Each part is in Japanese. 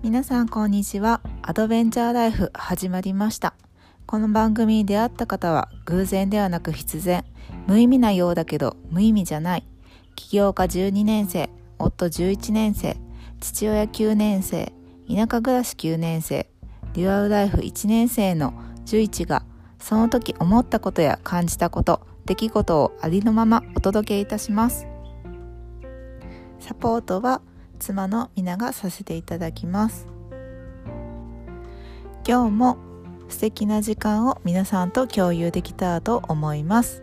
皆さんこんにちは。アドベンチャーライフ始まりました。この番組に出会った方は偶然ではなく必然。無意味なようだけど無意味じゃない。起業家12年生夫11年生父親9年生田舎暮らし9年生デュアルライフ1年生の11がその時思ったことや感じたこと出来事をありのままお届けいたします。サポートは妻の皆がさせていただきます。今日も素敵な時間を皆さんと共有できたらと思います。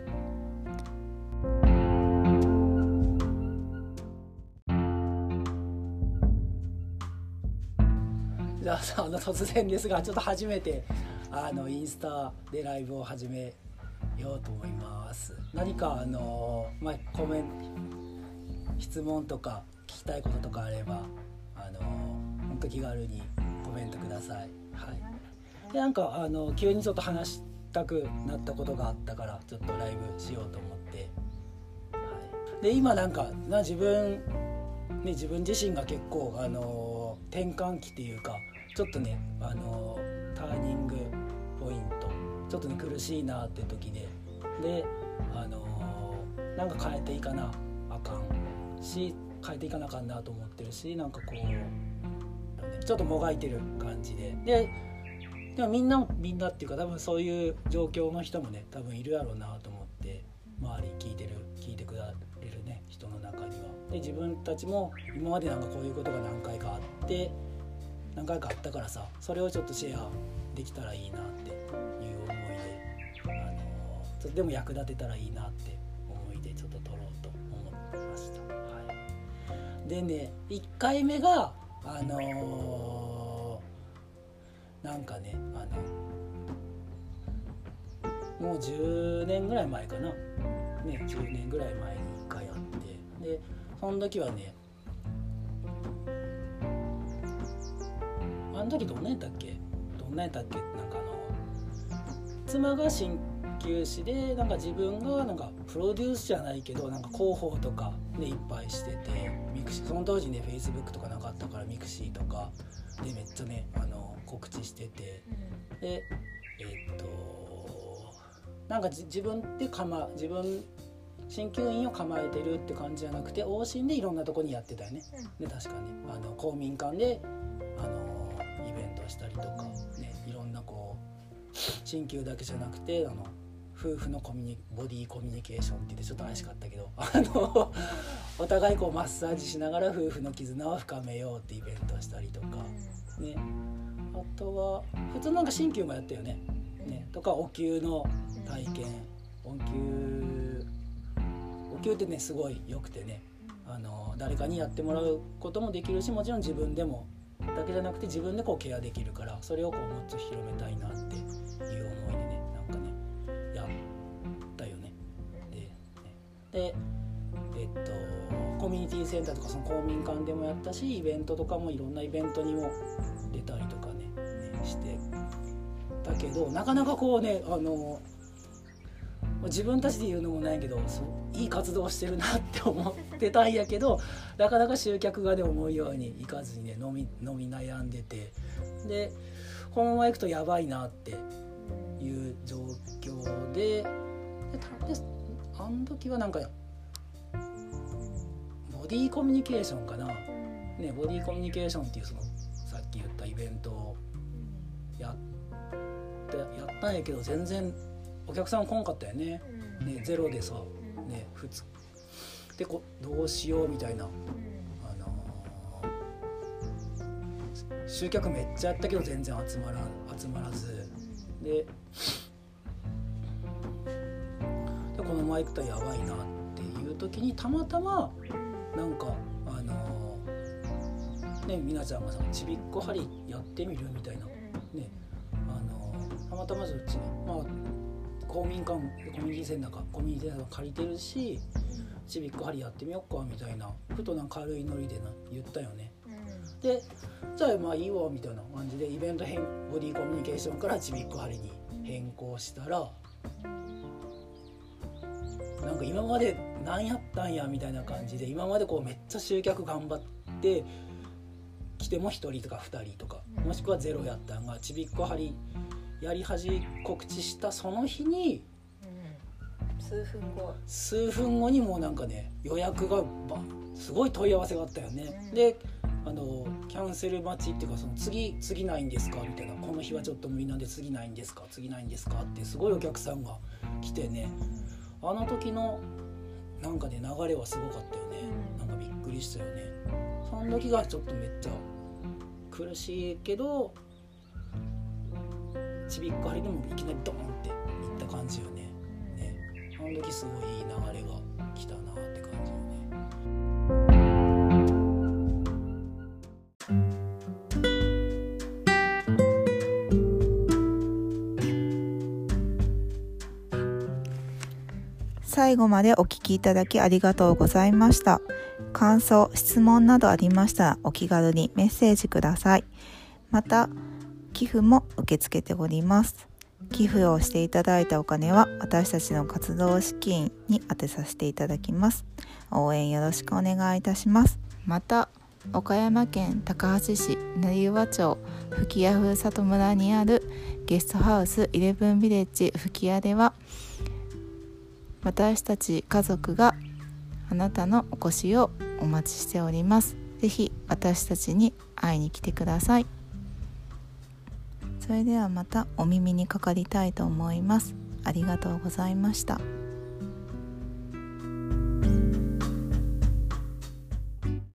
じゃああの突然ですがちょっと初めてあのインスタでライブを始めようと思います。何かあのまあコメント質問とか聞きたいこととかあればあの本当気軽にコメントください。はい。でなんかあの急にちょっと話したくなったことがあったからちょっとライブしようと思って。はい。で今なんかな自分ね自分自身が結構あの転換期っていうかちょっとねあのターニングポイントちょっとね苦しいなって時でであのなんか変えていかなあかんし変えていかなあかんなと思ってるしなんかこうちょっともがいてる感じでででもみんなみんなっていうか多分そういう状況の人もね多分いるやろうなと思って周り聞いてる聞いてくだれるね人の中には。で自分たちも今までなんかこういうことが何回かあって何回かあったからさそれをちょっとシェアできたらいいなっていう思いで、あのでも役立てたらいいなってでね1回目があのー、なんかねあのもう10年ぐらい前かな、ね、10年ぐらい前に1回あって。でその時はねあの時どんなやったっけ？どんなやったっけ？なんかあの妻が鍼灸師でなんか自分がなんかプロデュースじゃないけどなんか広報とかねいっぱいしててミクシその当時ねフェイスブックとかなかったからミクシーとかでめっちゃねあの告知しててでえー、っとなんか自分で構自分鍼灸院を構えてるって感じじゃなくて往診でいろんなとこにやってたよね。で確かにあの公民館であのイベントしたりとか、ね、いろんなこう鍼灸だけじゃなくてあの夫婦のコミュニボディコミュニケーションって言ってちょっと怪しかったけどあのお互いこうマッサージしながら夫婦の絆を深めようってイベントしたりとか、ね、あとは普通なんか鍼灸もやったよね。ね。とかお灸の体験。お灸お灸ってねすごい良くてね。あの誰かにやってもらうこともできるしもちろん自分でも。だけじゃなくて自分でこうケアできるからそれをこうもっと広めたいなってでえっとコミュニティセンターとかその公民館でもやったしイベントとかもいろんなイベントにも出たりとかねしてたけどなかなかこうねあの自分たちで言うのもないけどいい活動してるなって思ってたんやけど なかなか集客がね思うようにいかずにね飲み飲み悩んでて。でこのまま行くとやばいなっていう状況でであの時はなんかボディコミュニケーションかな、ね、ボディコミュニケーションっていうそのさっき言ったイベントをやってやったんやけど全然お客さん来んかったよね,、ねゼロでさ、ね、普通でこどうしようみたいな、あのー、集客めっちゃやったけど全然集まら集まらず。でマイクとやばいなっていう時にたまたまなんかあのー、ねみなちゃんがさちびっこ針やってみるみたいなねあのー、たまたまうちねまあ公民館コミュニティセンターかコミュニティセンター借りてるしちびっこ針やってみよっかみたいなふとなんか軽いノリでな言ったよね。でじゃあまあいいわみたいな感じでイベント変ボディコミュニケーションからちびっこ針に変更したらなんか今まで何やったんやみたいな感じで今までこうめっちゃ集客頑張って来ても1人とか2人とかもしくはゼロやったんがちびっこ張やり始告知したその日に数分後。数分後にもうなんかね予約がすごい問い合わせがあったよね、であのキャンセル待ちっていうかその次次ないんですか？みたいな。この日はちょっとみんなで次ないんですか？次ないんですか？ってすごいお客さんが来てねあの時のなんかね流れはすごかったよね。なんかびっくりしたよね。その時がちょっとめっちゃ苦しいけどちびっこ張りでもいきなりドーンっていった感じよね。ね。あの時すごいいい流れが最後までお聞きいただきありがとうございました。感想質問などありましたらお気軽にメッセージください。また寄付も受け付けております。寄付をしていただいたお金は私たちの活動資金に充てさせていただきます。応援よろしくお願いいたします。また岡山県高梁市成岩町吹屋風里村にあるゲストハウスイレブンビレッジ吹屋では私たち家族があなたのお越しをお待ちしております。是非私たちに会いに来てください。それではまたお耳にかかりたいと思います。ありがとうございました。